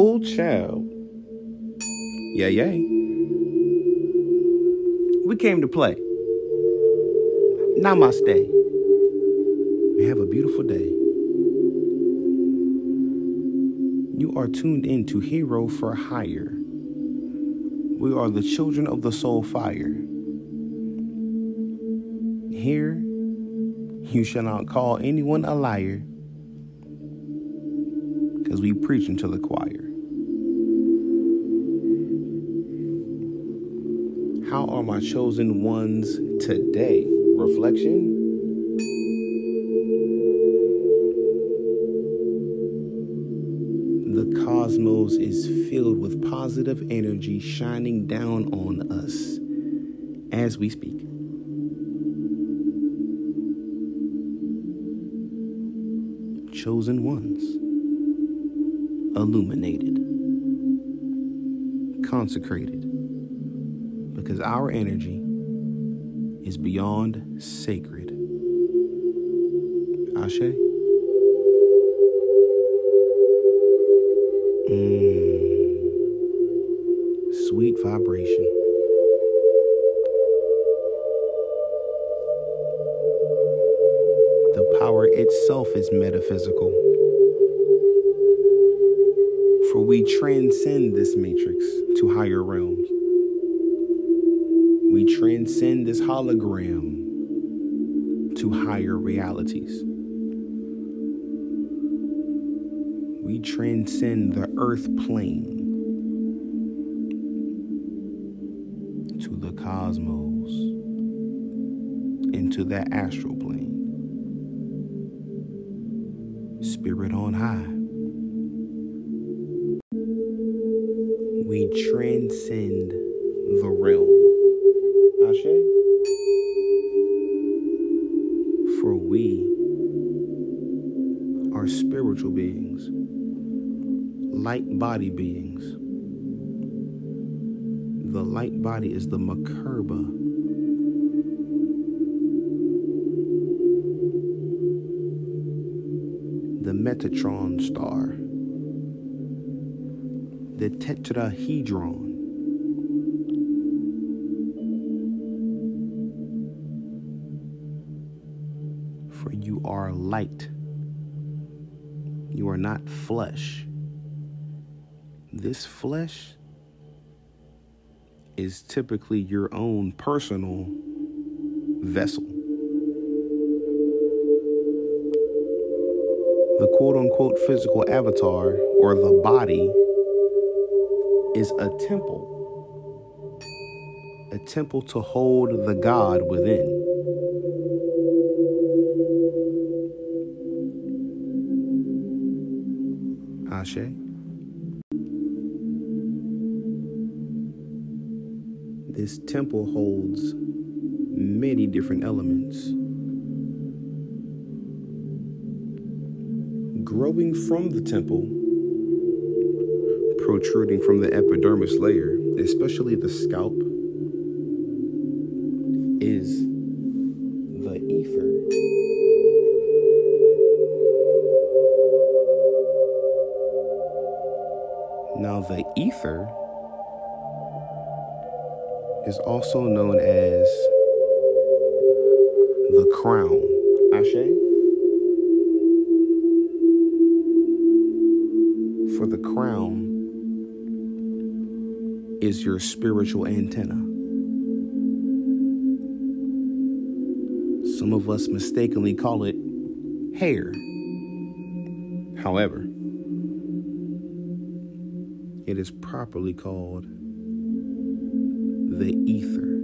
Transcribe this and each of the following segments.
Oh, child. Yeah, yeah. We came to play. Namaste. We have a beautiful day. You are tuned in to Hero for Hire. We are the children of the soul fire. Here, you shall not call anyone a liar, because we preach into the choir. How are my chosen ones today? Reflection. The cosmos is filled with positive energy shining down on us as we speak. Chosen ones, illuminated, consecrated, because our energy is beyond sacred. Ashe? Mm. Sweet vibration. The power itself is metaphysical. For we transcend this matrix to higher realms. We transcend this hologram to higher realities. We transcend the earth plane to the cosmos, into that astral plane. Spirit on high. We transcend the realm. Ashe? For we are spiritual beings, light body beings. The light body is the Merkaba. The Metatron star. The tetrahedron. Are light. You are not flesh. This flesh is typically your own personal vessel. The quote unquote physical avatar or the body is a temple, a temple to hold the God within. This temple holds many different elements. Growing from the temple, protruding from the epidermis layer, especially the scalp, is Now, the ether is also known as the crown. Ashe? For the crown is your spiritual antenna. Some of us mistakenly call it hair. However, it is properly called the ether,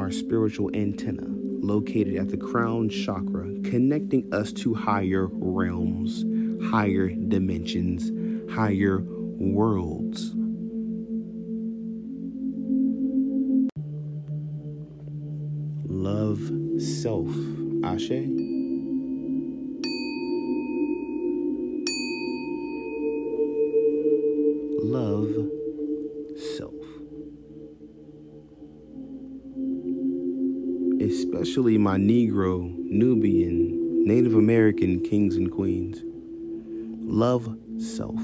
our spiritual antenna located at the crown chakra, connecting us to higher realms, higher dimensions, higher worlds. Love self. Ashe. Especially my Negro, Nubian, Native American kings and queens. Love self.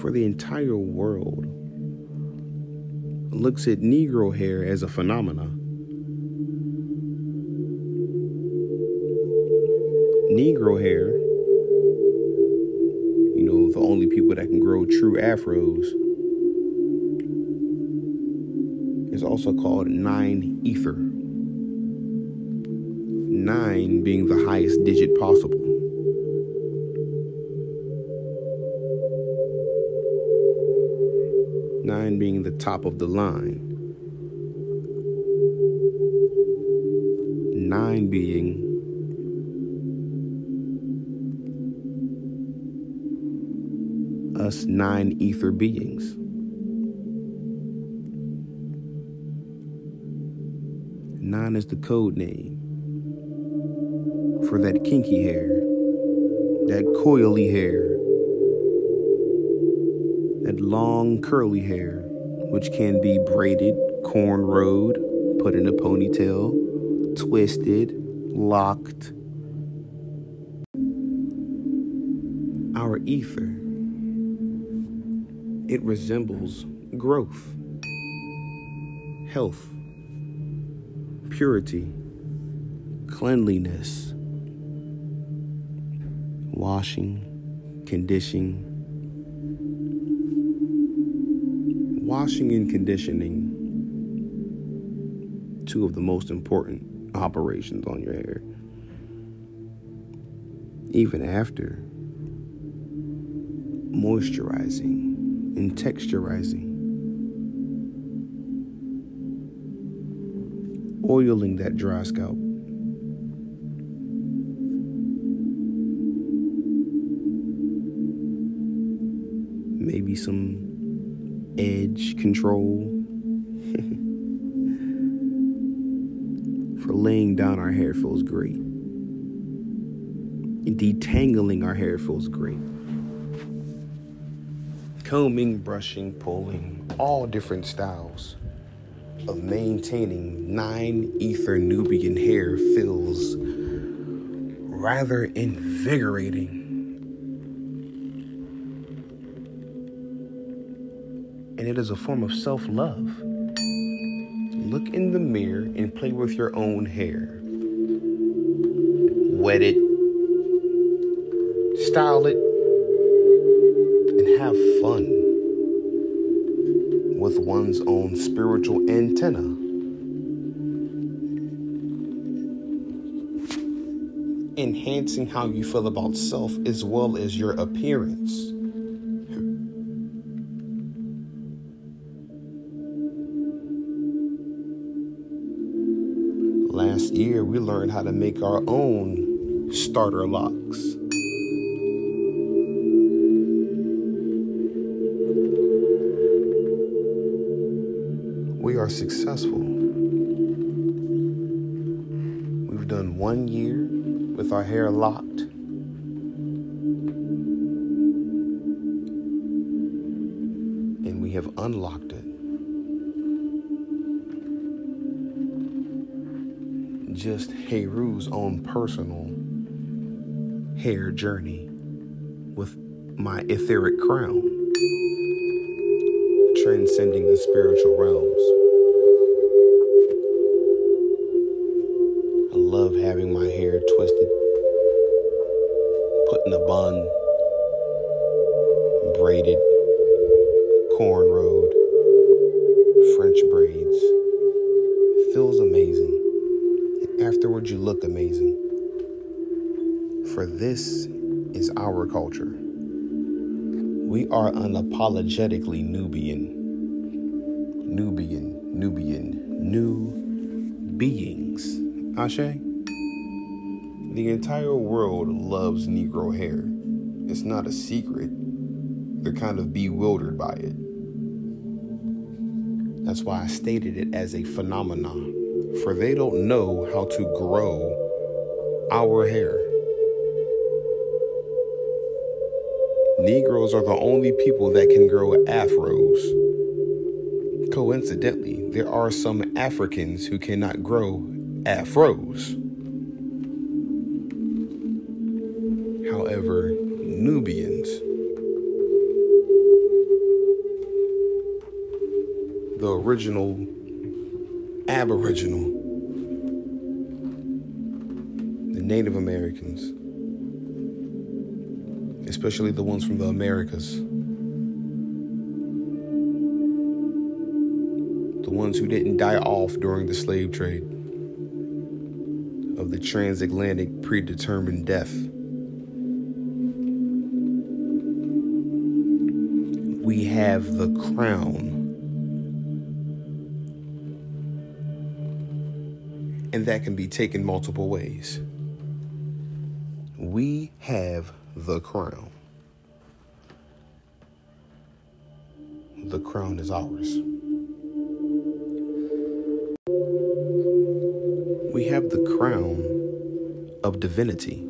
for the entire world looks at Negro hair as a phenomenon. Negro hair, you know, the only people that can grow true afros, is also called nine ether. Nine being the highest digit possible. Nine being the top of the line. Nine being us nine ether beings. Nine is the code name for that kinky hair, that coily hair, that long curly hair, which can be braided, cornrowed, put in a ponytail, twisted, locked. Our ether it resembles growth, health, purity, cleanliness, washing, conditioning, washing and conditioning, two of the most important operations on your hair. Even after moisturizing, and texturizing. Oiling that dry scalp. Maybe some edge control. For laying down our hair feels great. Detangling our hair feels great combing, brushing, pulling, all different styles of maintaining nine ether Nubian hair feels rather invigorating. And it is a form of self love. Look in the mirror and play with your own hair. Wet it, style it, and have fun with one's own spiritual antenna. Enhancing how you feel about self as well as your appearance. Last year, we learned how to make our own starter locks. Successful. We've done one year with our hair locked. And we have unlocked it. Just Heru's own personal hair journey with my etheric crown, transcending the spiritual realms. Having my hair twisted, put in a bun, braided, cornrowed, French braids. It feels amazing. Afterwards, you look amazing. For this is our culture. We are unapologetically Nubian. Nubian, Nubian, new beings. Ashe? The entire world loves Negro hair. It's not a secret. They're kind of bewildered by it. That's why I stated it as a phenomenon, for they don't know how to grow our hair. Negroes are the only people that can grow afros. Coincidentally, there are some Africans who cannot grow afros. The original Aboriginal, the Native Americans, especially the ones from the Americas, the ones who didn't die off during the slave trade, of the transatlantic predetermined death. We have the crown. And that can be taken multiple ways. We have the crown. The crown is ours. We have the crown of divinity.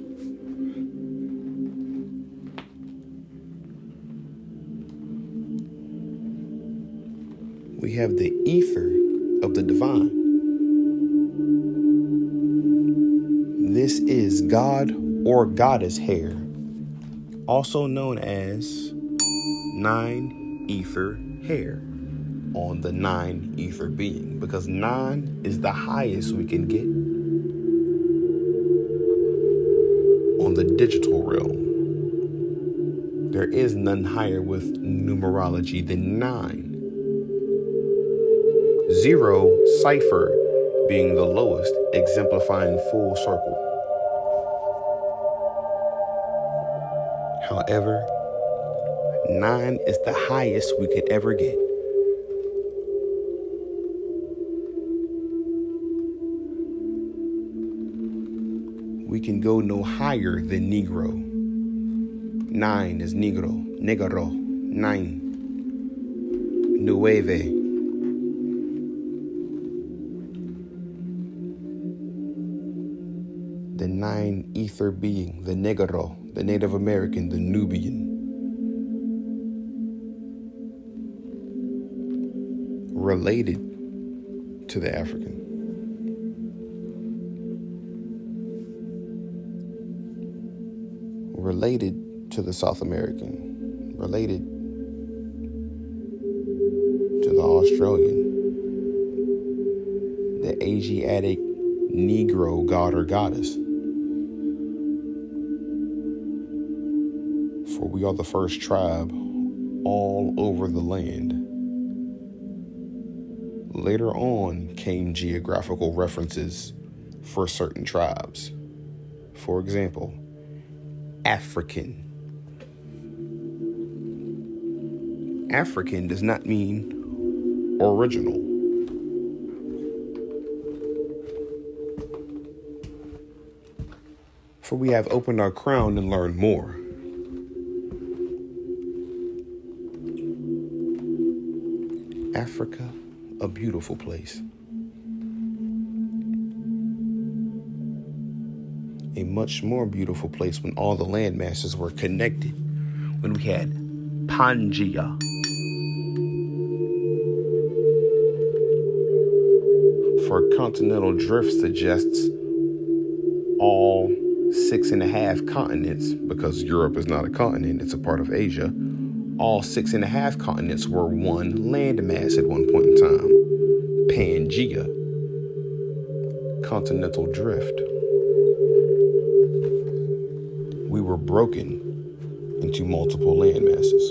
We have the ether of the divine. Is God or goddess hair, also known as nine ether hair on the nine ether being, because nine is the highest we can get on the digital realm. There is none higher with numerology than nine. Zero cipher being the lowest, exemplifying full circle. However, nine is the highest we could ever get. We can go no higher than Negro. Nine is Negro, Negro, nine. Nueve. The nine ether being, the Negro, the Native American, the Nubian. Related to the African. Related to the South American. Related to the Australian. The Asiatic Negro god or goddess. We are the first tribe all over the land. Later on came geographical references for certain tribes. For example, African. African does not mean original. For we have opened our crown and learned more. Africa, a beautiful place. A much more beautiful place when all the land masses were connected. When we had Pangea. For continental drift suggests all six and a half continents, because Europe is not a continent, it's a part of Asia all six and a half continents were one landmass at one point in time Pangea, continental drift. We were broken into multiple landmasses.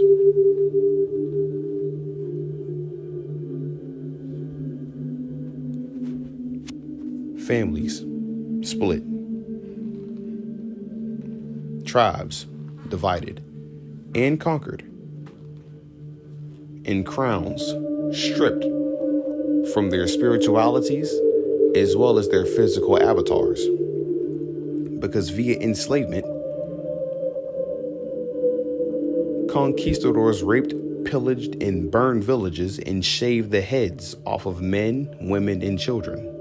Families split, tribes divided and conquered and crowns stripped from their spiritualities as well as their physical avatars. Because via enslavement, conquistadors raped, pillaged, and burned villages and shaved the heads off of men, women, and children.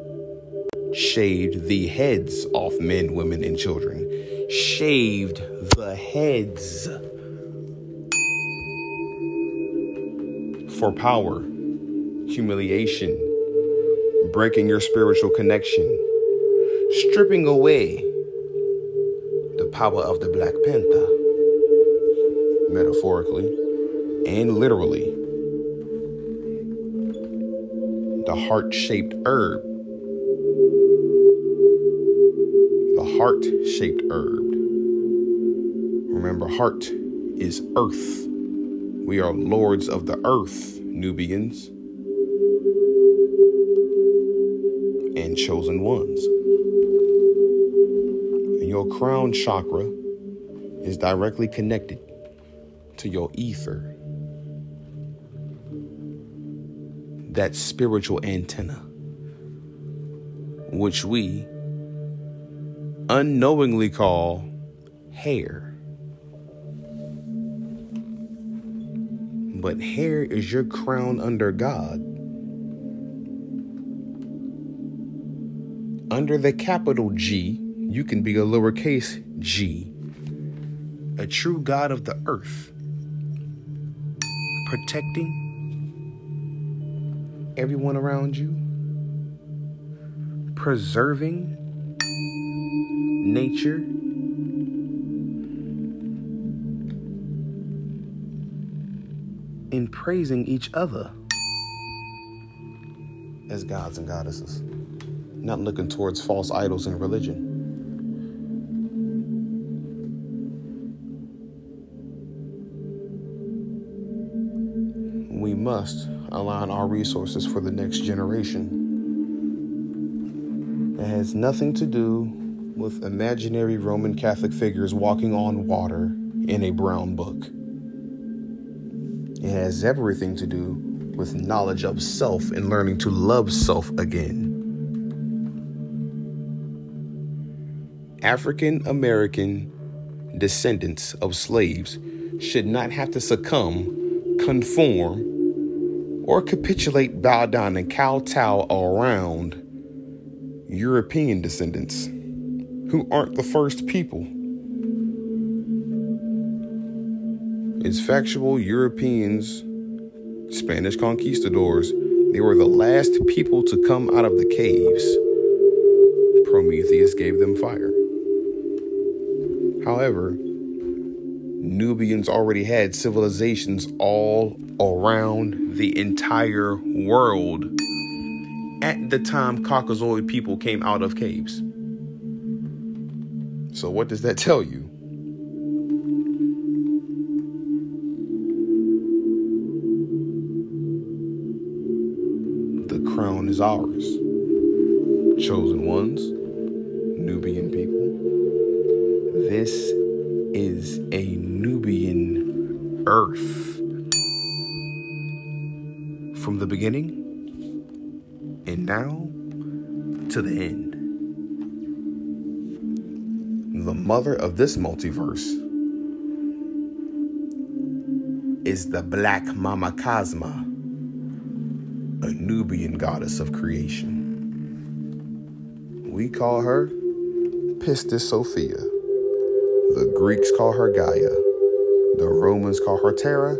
Shaved the heads off men, women, and children. Shaved the heads for power, humiliation, breaking your spiritual connection, stripping away the power of the Black Panther, metaphorically and literally. the heart shaped herb. The heart shaped herb. Remember, heart is earth. We are lords of the earth, Nubians, and chosen ones. And your crown chakra is directly connected to your ether, that spiritual antenna, which we unknowingly call hair. But hair is your crown under God. Under the capital G, you can be a lowercase g, a true God of the earth, protecting everyone around you, preserving nature. And praising each other as gods and goddesses, not looking towards false idols and religion. We must align our resources for the next generation. It has nothing to do with imaginary Roman Catholic figures walking on water in a brown book. It has everything to do with knowledge of self and learning to love self again. African American descendants of slaves should not have to succumb, conform, or capitulate, bow down, and kowtow around European descendants who aren't the first people. It's factual Europeans, Spanish conquistadors, they were the last people to come out of the caves. Prometheus gave them fire. However, Nubians already had civilizations all around the entire world at the time Caucasoid people came out of caves. So, what does that tell you? Is ours. Chosen ones, Nubian people. This is a Nubian earth. From the beginning and now to the end the mother of this multiverse is the Black Mama Cosma, Nubian goddess of creation. We call her Pistis Sophia. The Greeks call her Gaia. The Romans call her Terra.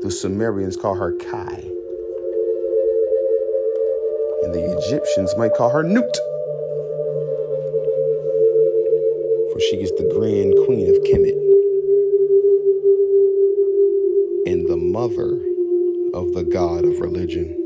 The Sumerians call her Kai. And the Egyptians might call her Nut. for she is the grand queen of Kemet and the mother of the god of religion.